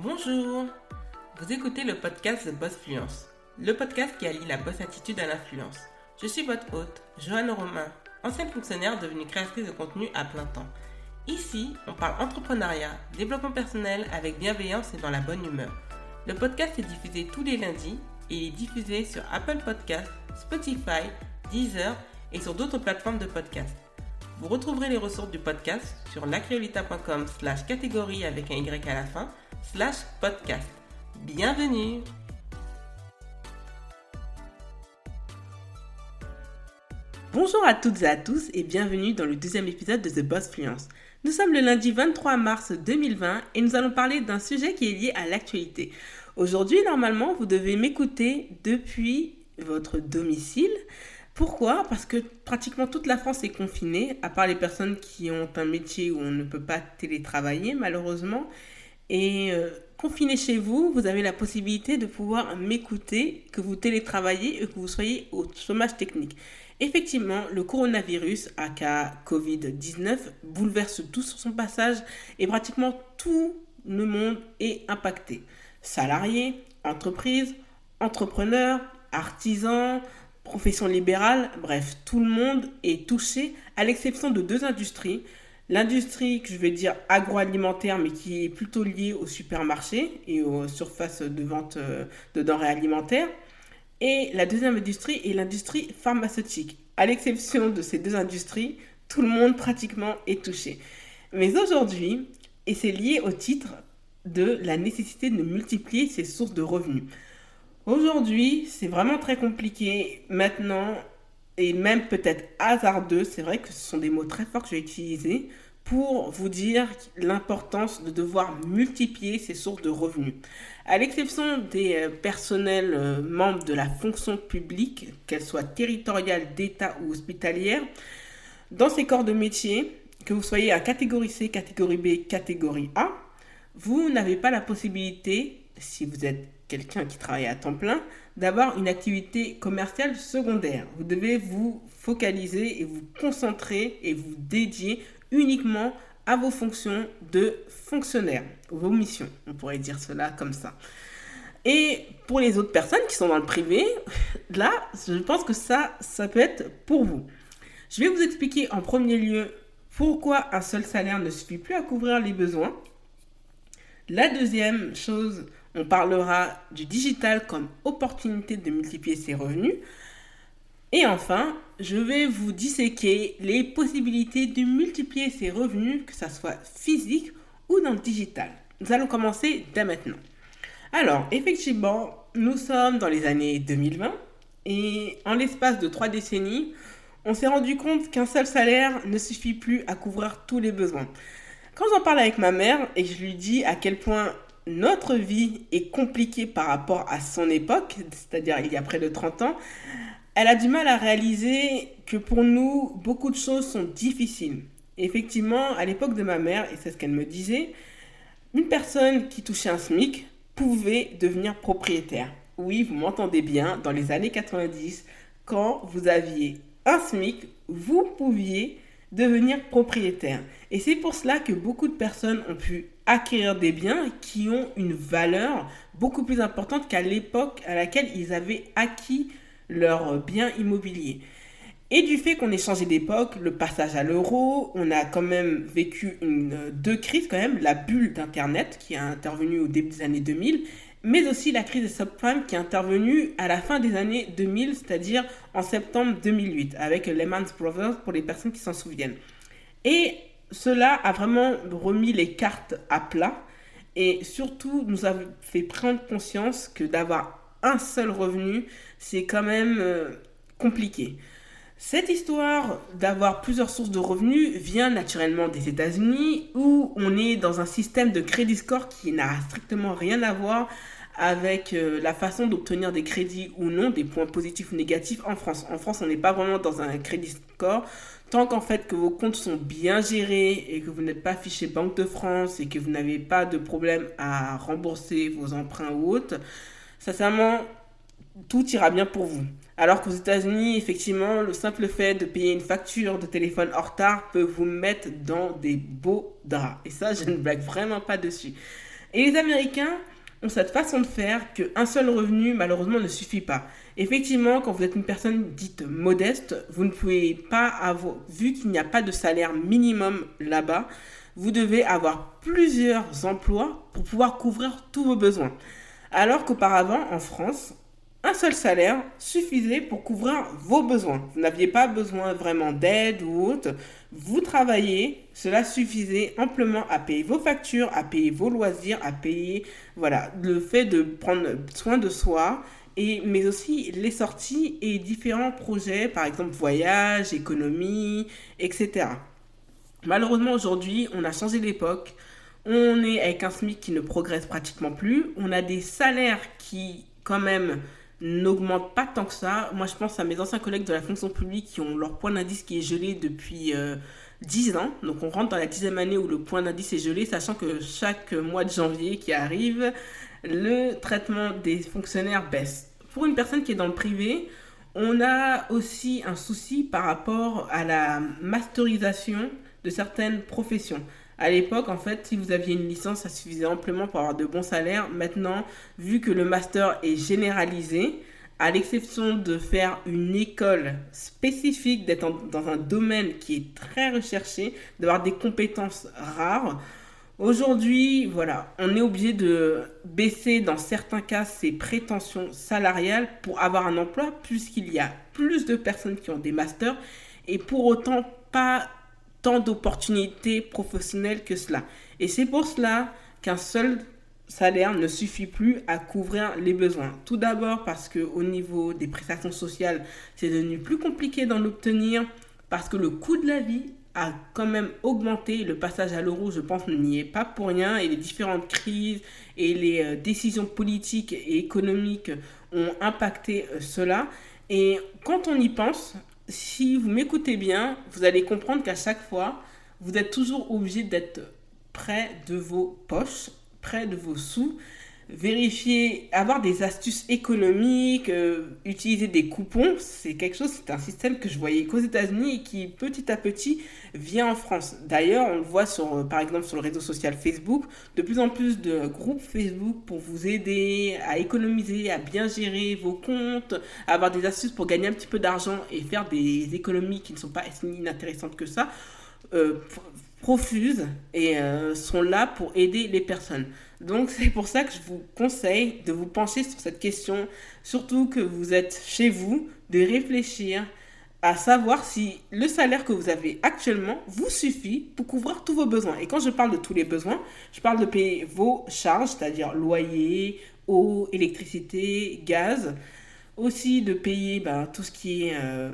Bonjour Vous écoutez le podcast The Boss Fluence, le podcast qui allie la boss attitude à l'influence. Je suis votre hôte, Joanne Romain, ancienne fonctionnaire devenue créatrice de contenu à plein temps. Ici, on parle entrepreneuriat, développement personnel avec bienveillance et dans la bonne humeur. Le podcast est diffusé tous les lundis et il est diffusé sur Apple Podcasts, Spotify, Deezer et sur d'autres plateformes de podcast. Vous retrouverez les ressources du podcast sur lacreolita.com slash catégorie avec un Y à la fin slash podcast. Bienvenue Bonjour à toutes et à tous et bienvenue dans le deuxième épisode de The Boss Fluence. Nous sommes le lundi 23 mars 2020 et nous allons parler d'un sujet qui est lié à l'actualité. Aujourd'hui, normalement, vous devez m'écouter depuis votre domicile. Pourquoi? Parce que pratiquement toute la France est confinée, à part les personnes qui ont un métier où on ne peut pas télétravailler, malheureusement. Et euh, confiné chez vous, vous avez la possibilité de pouvoir m'écouter, que vous télétravaillez et que vous soyez au chômage technique. Effectivement, le coronavirus, aka Covid-19, bouleverse tout sur son passage et pratiquement tout le monde est impacté. Salariés, entreprises, entrepreneurs, artisans, professions libérales, bref, tout le monde est touché à l'exception de deux industries L'industrie que je vais dire agroalimentaire, mais qui est plutôt liée au supermarché et aux surfaces de vente euh, de denrées alimentaires. Et la deuxième industrie est l'industrie pharmaceutique. À l'exception de ces deux industries, tout le monde pratiquement est touché. Mais aujourd'hui, et c'est lié au titre de la nécessité de multiplier ses sources de revenus. Aujourd'hui, c'est vraiment très compliqué. Maintenant, et même peut-être hasardeux, c'est vrai que ce sont des mots très forts que je vais utiliser pour vous dire l'importance de devoir multiplier ses sources de revenus. À l'exception des euh, personnels euh, membres de la fonction publique, qu'elle soit territoriale, d'État ou hospitalière, dans ces corps de métier, que vous soyez à catégorie C, catégorie B, catégorie A, vous n'avez pas la possibilité, si vous êtes quelqu'un qui travaille à temps plein, d'avoir une activité commerciale secondaire. Vous devez vous focaliser et vous concentrer et vous dédier uniquement à vos fonctions de fonctionnaire, vos missions, on pourrait dire cela comme ça. Et pour les autres personnes qui sont dans le privé, là, je pense que ça, ça peut être pour vous. Je vais vous expliquer en premier lieu pourquoi un seul salaire ne suffit plus à couvrir les besoins. La deuxième chose, on parlera du digital comme opportunité de multiplier ses revenus. Et enfin, je vais vous disséquer les possibilités de multiplier ses revenus, que ce soit physique ou dans le digital. Nous allons commencer dès maintenant. Alors, effectivement, nous sommes dans les années 2020 et en l'espace de trois décennies, on s'est rendu compte qu'un seul salaire ne suffit plus à couvrir tous les besoins. Quand j'en parle avec ma mère et je lui dis à quel point notre vie est compliquée par rapport à son époque, c'est-à-dire il y a près de 30 ans, elle a du mal à réaliser que pour nous, beaucoup de choses sont difficiles. effectivement, à l'époque de ma mère, et c'est ce qu'elle me disait, une personne qui touchait un SMIC pouvait devenir propriétaire. Oui, vous m'entendez bien, dans les années 90, quand vous aviez un SMIC, vous pouviez devenir propriétaire. Et c'est pour cela que beaucoup de personnes ont pu acquérir des biens qui ont une valeur beaucoup plus importante qu'à l'époque à laquelle ils avaient acquis leurs biens immobiliers. Et du fait qu'on ait changé d'époque, le passage à l'euro, on a quand même vécu une, deux crises quand même, la bulle d'Internet qui a intervenu au début des années 2000 mais aussi la crise des subprimes qui est intervenue à la fin des années 2000, c'est-à-dire en septembre 2008, avec Lehman Brothers pour les personnes qui s'en souviennent. Et cela a vraiment remis les cartes à plat et surtout nous a fait prendre conscience que d'avoir un seul revenu, c'est quand même euh, compliqué. Cette histoire d'avoir plusieurs sources de revenus vient naturellement des États-Unis où on est dans un système de crédit score qui n'a strictement rien à voir avec euh, la façon d'obtenir des crédits ou non, des points positifs ou négatifs en France. En France, on n'est pas vraiment dans un crédit score. Tant qu'en fait que vos comptes sont bien gérés et que vous n'êtes pas fiché Banque de France et que vous n'avez pas de problème à rembourser vos emprunts ou autres, sincèrement, tout ira bien pour vous. Alors qu'aux États-Unis, effectivement, le simple fait de payer une facture de téléphone en retard peut vous mettre dans des beaux draps. Et ça, je ne blague vraiment pas dessus. Et les Américains ont cette façon de faire qu'un seul revenu, malheureusement, ne suffit pas. Effectivement, quand vous êtes une personne dite modeste, vous ne pouvez pas avoir, vu qu'il n'y a pas de salaire minimum là-bas, vous devez avoir plusieurs emplois pour pouvoir couvrir tous vos besoins. Alors qu'auparavant, en France, un seul salaire suffisait pour couvrir vos besoins. Vous n'aviez pas besoin vraiment d'aide ou autre. Vous travaillez, cela suffisait amplement à payer vos factures, à payer vos loisirs, à payer voilà, le fait de prendre soin de soi et, mais aussi les sorties et différents projets, par exemple voyage, économie, etc. Malheureusement aujourd'hui, on a changé d'époque. On est avec un SMIC qui ne progresse pratiquement plus. On a des salaires qui, quand même, n'augmentent pas tant que ça. Moi, je pense à mes anciens collègues de la fonction publique qui ont leur point d'indice qui est gelé depuis 10 euh, ans. Donc, on rentre dans la dixième année où le point d'indice est gelé, sachant que chaque mois de janvier qui arrive, le traitement des fonctionnaires baisse. Pour une personne qui est dans le privé, on a aussi un souci par rapport à la masterisation de certaines professions. À l'époque, en fait, si vous aviez une licence, ça suffisait amplement pour avoir de bons salaires. Maintenant, vu que le master est généralisé, à l'exception de faire une école spécifique, d'être dans un domaine qui est très recherché, d'avoir des compétences rares, aujourd'hui, voilà, on est obligé de baisser dans certains cas ses prétentions salariales pour avoir un emploi, puisqu'il y a plus de personnes qui ont des masters et pour autant pas tant d'opportunités professionnelles que cela. Et c'est pour cela qu'un seul salaire ne suffit plus à couvrir les besoins. Tout d'abord parce que au niveau des prestations sociales, c'est devenu plus compliqué d'en obtenir parce que le coût de la vie a quand même augmenté. Le passage à l'euro, je pense, n'y est pas pour rien. Et les différentes crises et les euh, décisions politiques et économiques ont impacté euh, cela. Et quand on y pense, si vous m'écoutez bien, vous allez comprendre qu'à chaque fois, vous êtes toujours obligé d'être près de vos poches, près de vos sous vérifier, avoir des astuces économiques, euh, utiliser des coupons, c'est quelque chose, c'est un système que je voyais qu'aux États-Unis et qui petit à petit vient en France. D'ailleurs, on le voit sur, euh, par exemple sur le réseau social Facebook, de plus en plus de groupes Facebook pour vous aider à économiser, à bien gérer vos comptes, à avoir des astuces pour gagner un petit peu d'argent et faire des économies qui ne sont pas inintéressantes que ça. Euh, profusent et sont là pour aider les personnes. Donc c'est pour ça que je vous conseille de vous pencher sur cette question, surtout que vous êtes chez vous, de réfléchir à savoir si le salaire que vous avez actuellement vous suffit pour couvrir tous vos besoins. Et quand je parle de tous les besoins, je parle de payer vos charges, c'est-à-dire loyer, eau, électricité, gaz. Aussi de payer ben, tout ce qui est euh,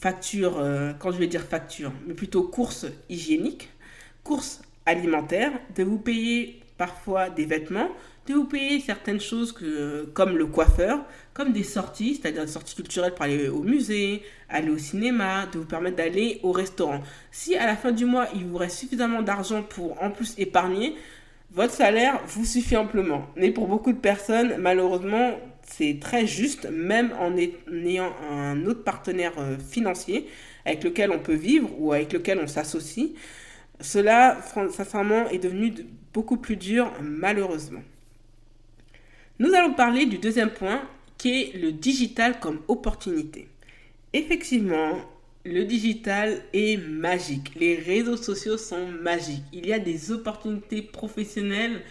facture, euh, quand je vais dire facture, mais plutôt courses hygiéniques, courses alimentaires, de vous payer parfois des vêtements, de vous payer certaines choses que, comme le coiffeur, comme des sorties, c'est-à-dire des sorties culturelles pour aller au musée, aller au cinéma, de vous permettre d'aller au restaurant. Si à la fin du mois, il vous reste suffisamment d'argent pour en plus épargner, votre salaire vous suffit amplement. Mais pour beaucoup de personnes, malheureusement, c'est très juste, même en ayant un autre partenaire euh, financier avec lequel on peut vivre ou avec lequel on s'associe. Cela, sincèrement, est devenu beaucoup plus dur, malheureusement. Nous allons parler du deuxième point, qui est le digital comme opportunité. Effectivement, le digital est magique. Les réseaux sociaux sont magiques. Il y a des opportunités professionnelles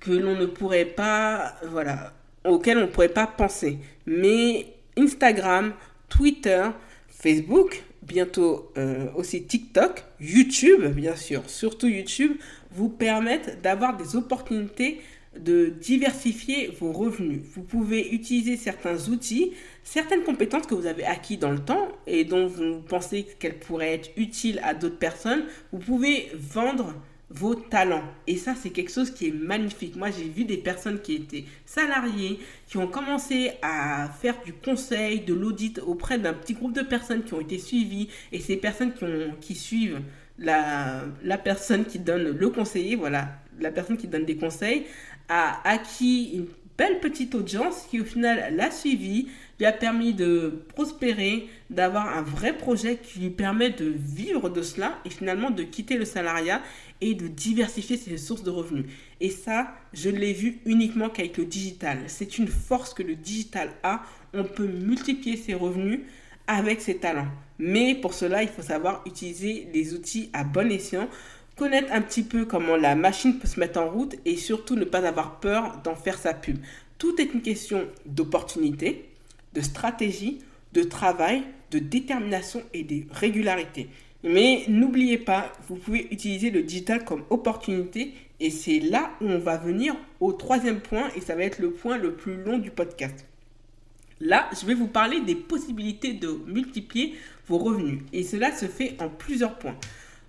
que l'on ne pourrait pas, voilà, auxquelles on ne pourrait pas penser. Mais Instagram, Twitter, Facebook, bientôt euh, aussi TikTok, YouTube, bien sûr, surtout YouTube, vous permettent d'avoir des opportunités de diversifier vos revenus. Vous pouvez utiliser certains outils, certaines compétences que vous avez acquis dans le temps et dont vous pensez qu'elles pourraient être utiles à d'autres personnes. Vous pouvez vendre vos talents. Et ça, c'est quelque chose qui est magnifique. Moi, j'ai vu des personnes qui étaient salariées, qui ont commencé à faire du conseil, de l'audit auprès d'un petit groupe de personnes qui ont été suivies. Et ces personnes qui, ont, qui suivent la, la personne qui donne le conseiller, voilà, la personne qui donne des conseils, a acquis une belle petite audience qui au final l'a suivi, lui a permis de prospérer, d'avoir un vrai projet qui lui permet de vivre de cela et finalement de quitter le salariat et de diversifier ses sources de revenus. Et ça, je l'ai vu uniquement qu'avec le digital. C'est une force que le digital a. On peut multiplier ses revenus avec ses talents. Mais pour cela, il faut savoir utiliser les outils à bon escient, connaître un petit peu comment la machine peut se mettre en route et surtout ne pas avoir peur d'en faire sa pub. Tout est une question d'opportunité, de stratégie, de travail, de détermination et de régularité. Mais n'oubliez pas, vous pouvez utiliser le digital comme opportunité et c'est là où on va venir au troisième point et ça va être le point le plus long du podcast. Là, je vais vous parler des possibilités de multiplier vos revenus et cela se fait en plusieurs points.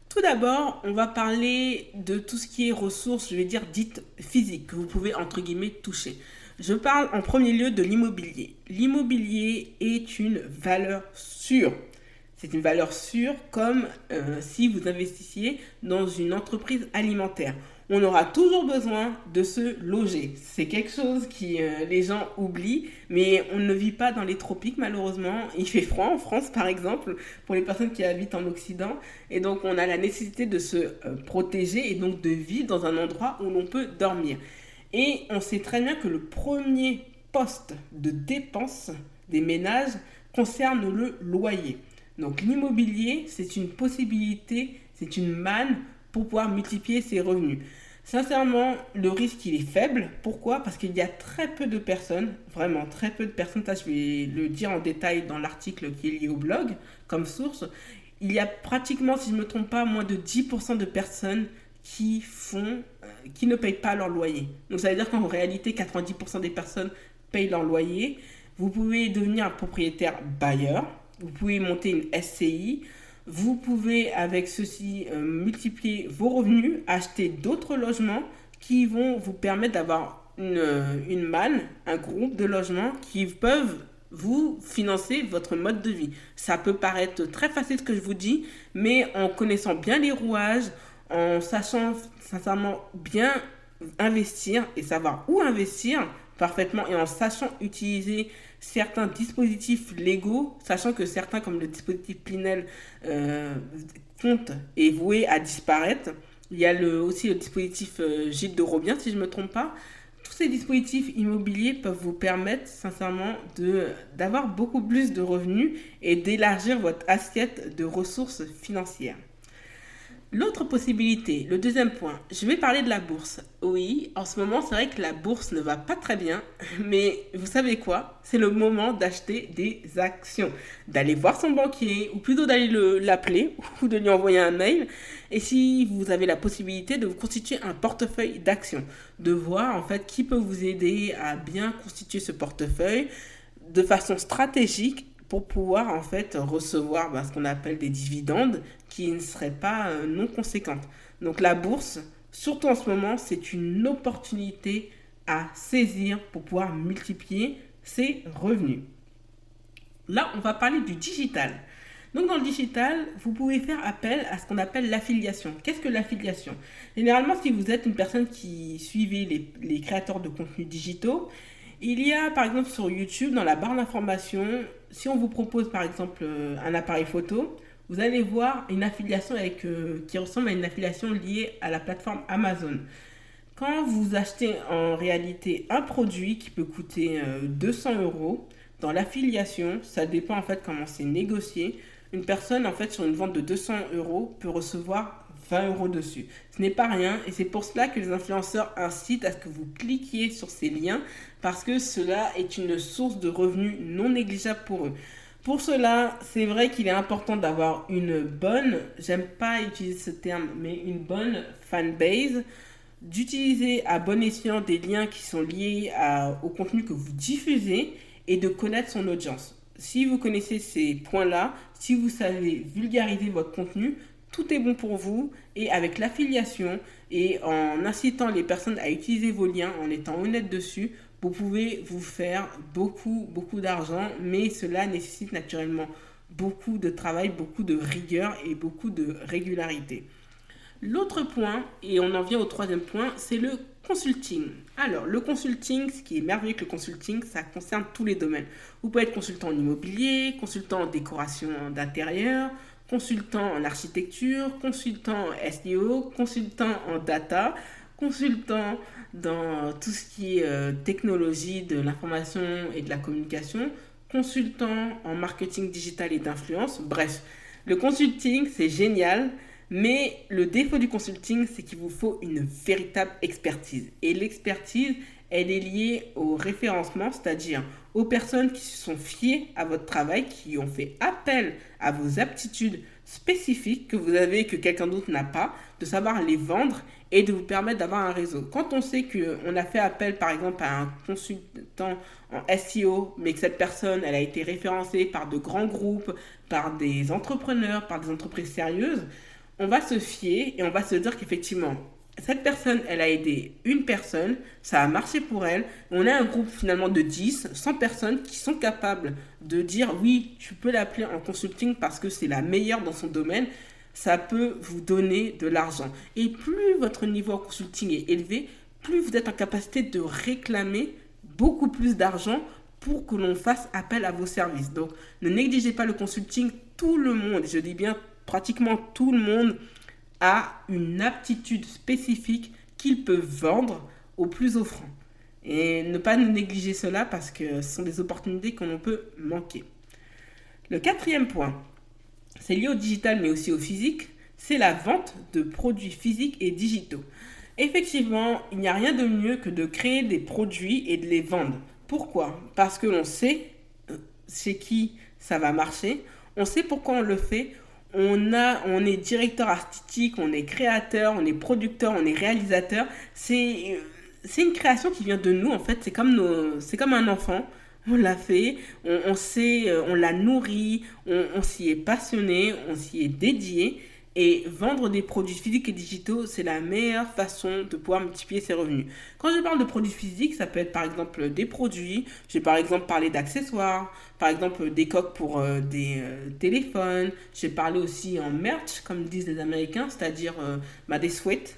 Tout d'abord, on va parler de tout ce qui est ressources, je vais dire dites physiques, que vous pouvez entre guillemets toucher. Je parle en premier lieu de l'immobilier. L'immobilier est une valeur sûre. C'est une valeur sûre comme euh, si vous investissiez dans une entreprise alimentaire. On aura toujours besoin de se loger. C'est quelque chose qui euh, les gens oublient, mais on ne vit pas dans les tropiques malheureusement. Il fait froid en France par exemple pour les personnes qui habitent en Occident, et donc on a la nécessité de se euh, protéger et donc de vivre dans un endroit où l'on peut dormir. Et on sait très bien que le premier poste de dépense des ménages concerne le loyer. Donc l'immobilier, c'est une possibilité, c'est une manne pour pouvoir multiplier ses revenus. Sincèrement, le risque, il est faible. Pourquoi? Parce qu'il y a très peu de personnes, vraiment très peu de personnes, ça je vais le dire en détail dans l'article qui est lié au blog comme source, il y a pratiquement, si je ne me trompe pas, moins de 10% de personnes qui font, euh, qui ne payent pas leur loyer. Donc ça veut dire qu'en réalité, 90% des personnes payent leur loyer. Vous pouvez devenir un propriétaire bailleur, vous pouvez monter une SCI, vous pouvez avec ceci euh, multiplier vos revenus, acheter d'autres logements qui vont vous permettre d'avoir une, euh, une manne, un groupe de logements qui peuvent vous financer votre mode de vie. Ça peut paraître très facile ce que je vous dis, mais en connaissant bien les rouages, en sachant sincèrement bien investir et savoir où investir parfaitement et en sachant utiliser certains dispositifs légaux, sachant que certains comme le dispositif Pinel euh, compte et voué à disparaître. Il y a aussi le dispositif euh, Gilles de Robien, si je ne me trompe pas. Tous ces dispositifs immobiliers peuvent vous permettre sincèrement d'avoir beaucoup plus de revenus et d'élargir votre assiette de ressources financières. L'autre possibilité, le deuxième point, je vais parler de la bourse. Oui, en ce moment, c'est vrai que la bourse ne va pas très bien, mais vous savez quoi? C'est le moment d'acheter des actions, d'aller voir son banquier, ou plutôt d'aller l'appeler, ou de lui envoyer un mail. Et si vous avez la possibilité de vous constituer un portefeuille d'actions, de voir en fait qui peut vous aider à bien constituer ce portefeuille de façon stratégique pour pouvoir en fait recevoir bah, ce qu'on appelle des dividendes qui ne seraient pas euh, non conséquentes. Donc la bourse, surtout en ce moment, c'est une opportunité à saisir pour pouvoir multiplier ses revenus. Là, on va parler du digital. Donc dans le digital, vous pouvez faire appel à ce qu'on appelle l'affiliation. Qu'est-ce que l'affiliation? Généralement, si vous êtes une personne qui suivait les, les créateurs de contenus digitaux, il y a par exemple sur YouTube, dans la barre d'information, si on vous propose par exemple euh, un appareil photo, vous allez voir une affiliation euh, qui ressemble à une affiliation liée à la plateforme Amazon. Quand vous achetez en réalité un produit qui peut coûter 200 euh, euros, dans l'affiliation, ça dépend en fait comment c'est négocié. Une personne en fait sur une vente de 200 euros peut recevoir 20 euros dessus. Ce n'est pas rien et c'est pour cela que les influenceurs incitent à ce que vous cliquiez sur ces liens parce que cela est une source de revenus non négligeable pour eux. Pour cela, c'est vrai qu'il est important d'avoir une bonne, j'aime pas utiliser ce terme, mais une bonne fanbase, d'utiliser à bon escient des liens qui sont liés au contenu que vous diffusez et de connaître son audience. Si vous connaissez ces points-là, si vous savez vulgariser votre contenu, tout est bon pour vous et avec l'affiliation et en incitant les personnes à utiliser vos liens, en étant honnête dessus, vous pouvez vous faire beaucoup, beaucoup d'argent, mais cela nécessite naturellement beaucoup de travail, beaucoup de rigueur et beaucoup de régularité. L'autre point, et on en vient au troisième point, c'est le consulting. Alors, le consulting, ce qui est merveilleux avec le consulting, ça concerne tous les domaines. Vous pouvez être consultant en immobilier, consultant en décoration d'intérieur, consultant en architecture, consultant en SEO, consultant en data, consultant dans tout ce qui est euh, technologie de l'information et de la communication, consultant en marketing digital et d'influence. Bref, le consulting, c'est génial, mais le défaut du consulting, c'est qu'il vous faut une véritable expertise. Et l'expertise, elle est liée au référencement, c'est-à-dire aux personnes qui se sont fiées à votre travail, qui ont fait appel à vos aptitudes spécifiques que vous avez et que quelqu'un d'autre n'a pas, de savoir les vendre et de vous permettre d'avoir un réseau. Quand on sait qu'on a fait appel par exemple à un consultant en SEO, mais que cette personne, elle a été référencée par de grands groupes, par des entrepreneurs, par des entreprises sérieuses, on va se fier et on va se dire qu'effectivement, cette personne, elle a aidé une personne, ça a marché pour elle. On a un groupe finalement de 10, 100 personnes qui sont capables de dire oui, tu peux l'appeler en consulting parce que c'est la meilleure dans son domaine. Ça peut vous donner de l'argent. Et plus votre niveau en consulting est élevé, plus vous êtes en capacité de réclamer beaucoup plus d'argent pour que l'on fasse appel à vos services. Donc ne négligez pas le consulting. Tout le monde, je dis bien pratiquement tout le monde, une aptitude spécifique qu'il peut vendre au plus offrant. Et ne pas négliger cela parce que ce sont des opportunités qu'on peut manquer. Le quatrième point, c'est lié au digital mais aussi au physique, c'est la vente de produits physiques et digitaux. Effectivement, il n'y a rien de mieux que de créer des produits et de les vendre. Pourquoi? Parce que l'on sait euh, chez qui ça va marcher, on sait pourquoi on le fait, on, a, on est directeur artistique, on est créateur, on est producteur, on est réalisateur. C'est, c'est une création qui vient de nous, en fait. C'est comme, nos, c'est comme un enfant. On l'a fait, on, sait, euh, on l'a nourri, on s'y est passionné, on s'y est dédié. Et vendre des produits physiques et digitaux, c'est la meilleure façon de pouvoir multiplier ses revenus. Quand je parle de produits physiques, ça peut être par exemple des produits. J'ai par exemple parlé d'accessoires, par exemple des coques pour euh, des euh, téléphones. J'ai parlé aussi en merch, comme disent les Américains, c'est-à-dire euh, bah, des sweats.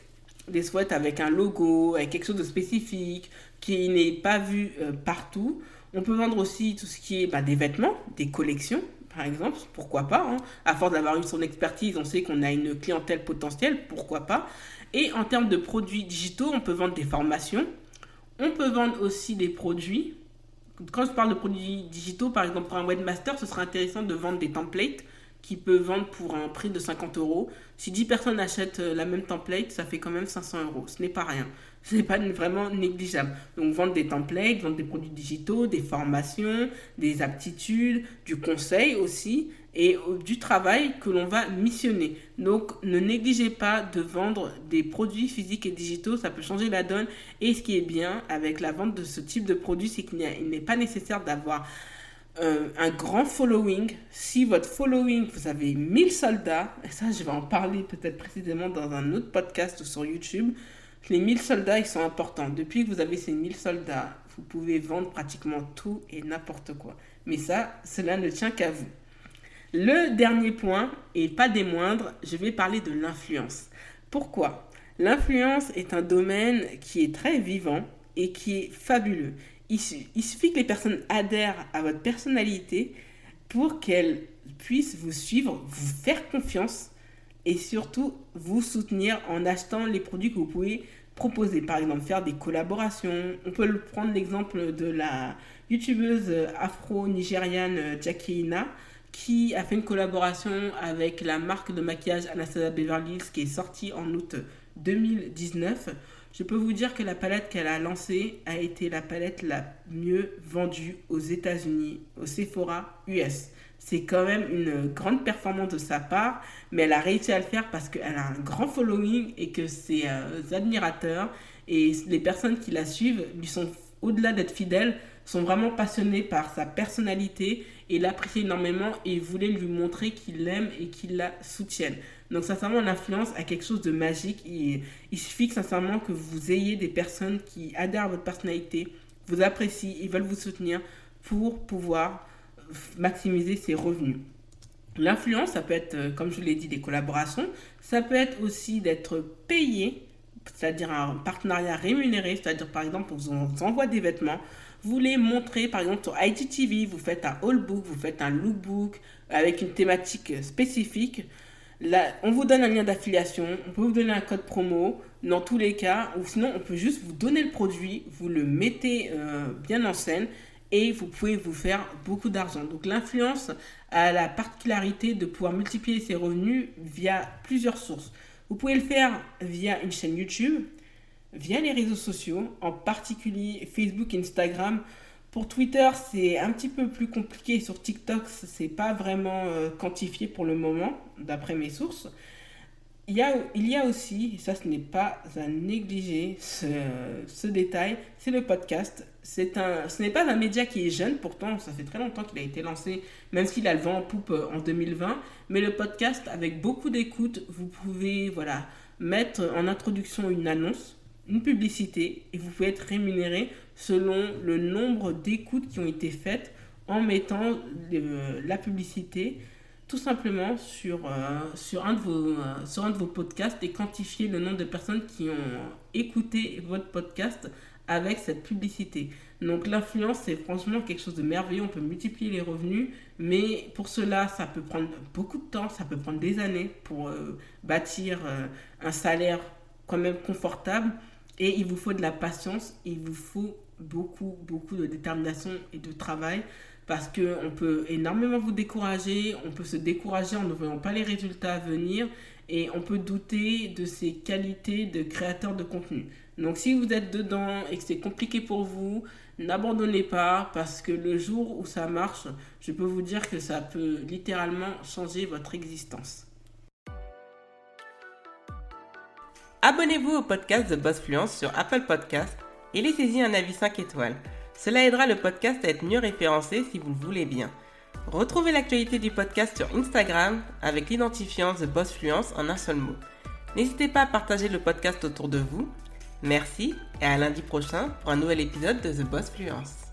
Des sweats avec un logo, avec quelque chose de spécifique, qui n'est pas vu partout. On peut vendre aussi tout ce qui est bah, des vêtements, des collections par exemple, pourquoi pas hein. À force d'avoir eu son expertise, on sait qu'on a une clientèle potentielle, pourquoi pas Et en termes de produits digitaux, on peut vendre des formations, on peut vendre aussi des produits. Quand je parle de produits digitaux, par exemple pour un webmaster, ce serait intéressant de vendre des templates qui peut vendre pour un prix de 50 euros. Si 10 personnes achètent euh, la même template, ça fait quand même 500 euros. Ce n'est pas rien. Ce n'est pas vraiment négligeable. Donc vendre des templates, vendre des produits digitaux, des formations, des aptitudes, du conseil aussi et euh, du travail que l'on va missionner. Donc ne négligez pas de vendre des produits physiques et digitaux, ça peut changer la donne. Et ce qui est bien avec la vente de ce type de produit, c'est qu'il n'est pas nécessaire d'avoir euh, un grand following. Si votre following, vous avez 1000 soldats, et ça je vais en parler peut-être précisément dans un autre podcast ou sur YouTube, les 1000 soldats, ils sont importants. Depuis que vous avez ces 1000 soldats, vous pouvez vendre pratiquement tout et n'importe quoi. Mais ça, cela ne tient qu'à vous. Le dernier point, et pas des moindres, je vais parler de l'influence. Pourquoi? L'influence est un domaine qui est très vivant et qui est fabuleux. Il, suffit que les personnes adhèrent à votre personnalité pour qu'elles puissent vous suivre, vous faire confiance et surtout vous soutenir en achetant les produits que vous pouvez proposer. Par exemple, faire des collaborations. On peut prendre l'exemple de la youtubeuse afro-nigériane Jackie Ina qui a fait une collaboration avec la marque de maquillage Anastasia Beverly Hills qui est sortie en août 2019. Je peux vous dire que la palette qu'elle a lancée a été la palette la mieux vendue aux États-Unis, au Sephora US. C'est quand même une grande performance de sa part, mais elle a réussi à le faire parce qu'elle a un grand following et que ses euh, admirateurs et les personnes qui la suivent lui sont, au-delà d'être fidèles, sont vraiment passionnés par sa personnalité et l'apprécient énormément et voulaient lui montrer qu'ils l'aiment et qu'ils la soutiennent. Donc sincèrement, l'influence a quelque chose de magique. Il, il suffit que sincèrement que vous ayez des personnes qui adhèrent à votre personnalité, vous apprécient, ils veulent vous soutenir pour pouvoir maximiser ses revenus. L'influence, ça peut être, euh, comme je l'ai dit, des collaborations. Ça peut être aussi d'être payé c'est-à-dire un partenariat rémunéré, c'est-à-dire par exemple on vous envoie des vêtements, vous les montrez par exemple sur IGTV, vous faites un haul book, vous faites un lookbook avec une thématique spécifique. On vous donne un lien d'affiliation, on peut vous donner un code promo dans tous les cas, ou sinon on peut juste vous donner le produit, vous le mettez euh, bien en scène et vous pouvez vous faire beaucoup d'argent. Donc l'influence a la particularité de pouvoir multiplier ses revenus via plusieurs sources. Vous pouvez le faire via une chaîne YouTube, via les réseaux sociaux, en particulier Facebook, Instagram. Pour Twitter, c'est un petit peu plus compliqué. Sur TikTok, c'est pas vraiment euh, quantifié pour le moment, d'après mes sources. Il y, a, il y a aussi, ça ce n'est pas à négliger ce, détail, c'est le podcast. C'est un, ce n'est pas un média qui est jeune, pourtant ça fait très longtemps qu'il a été lancé, même s'il a le vent en poupe euh, en 2020. Mais le podcast, avec beaucoup d'écoute, vous pouvez voilà, mettre en introduction une annonce, une publicité, et vous pouvez être rémunéré selon le nombre d'écoutes qui ont été faites en mettant la publicité tout simplement sur, euh, sur, un de vos, euh, sur un de vos podcasts et quantifier le nombre de personnes qui ont écouté votre podcast avec cette publicité. Donc l'influence, c'est franchement quelque chose de merveilleux. On peut multiplier les revenus, mais pour cela, ça peut prendre beaucoup de temps, ça peut prendre des années pour euh, bâtir un salaire quand même confortable. Et il vous faut de la patience, il vous faut beaucoup, beaucoup de détermination et de travail parce qu'on peut énormément vous décourager, on peut se décourager en ne voyant pas les résultats venir et on peut douter de ses qualités de créateur de contenu. Donc si vous êtes dedans et que c'est compliqué pour vous, n'abandonnez pas parce que le jour où ça marche, je peux vous dire que ça peut littéralement changer votre existence. Abonnez-vous au podcast de Boss Fluence sur Apple Podcast et laissez-y un avis 5 étoiles. Cela aidera le podcast à être mieux référencé si vous le voulez bien. Retrouvez l'actualité du podcast sur Instagram avec l'identifiant The Boss Fluence en un seul mot. N'hésitez pas à partager le podcast autour de vous. Merci et à lundi prochain pour un nouvel épisode de The Boss Fluence.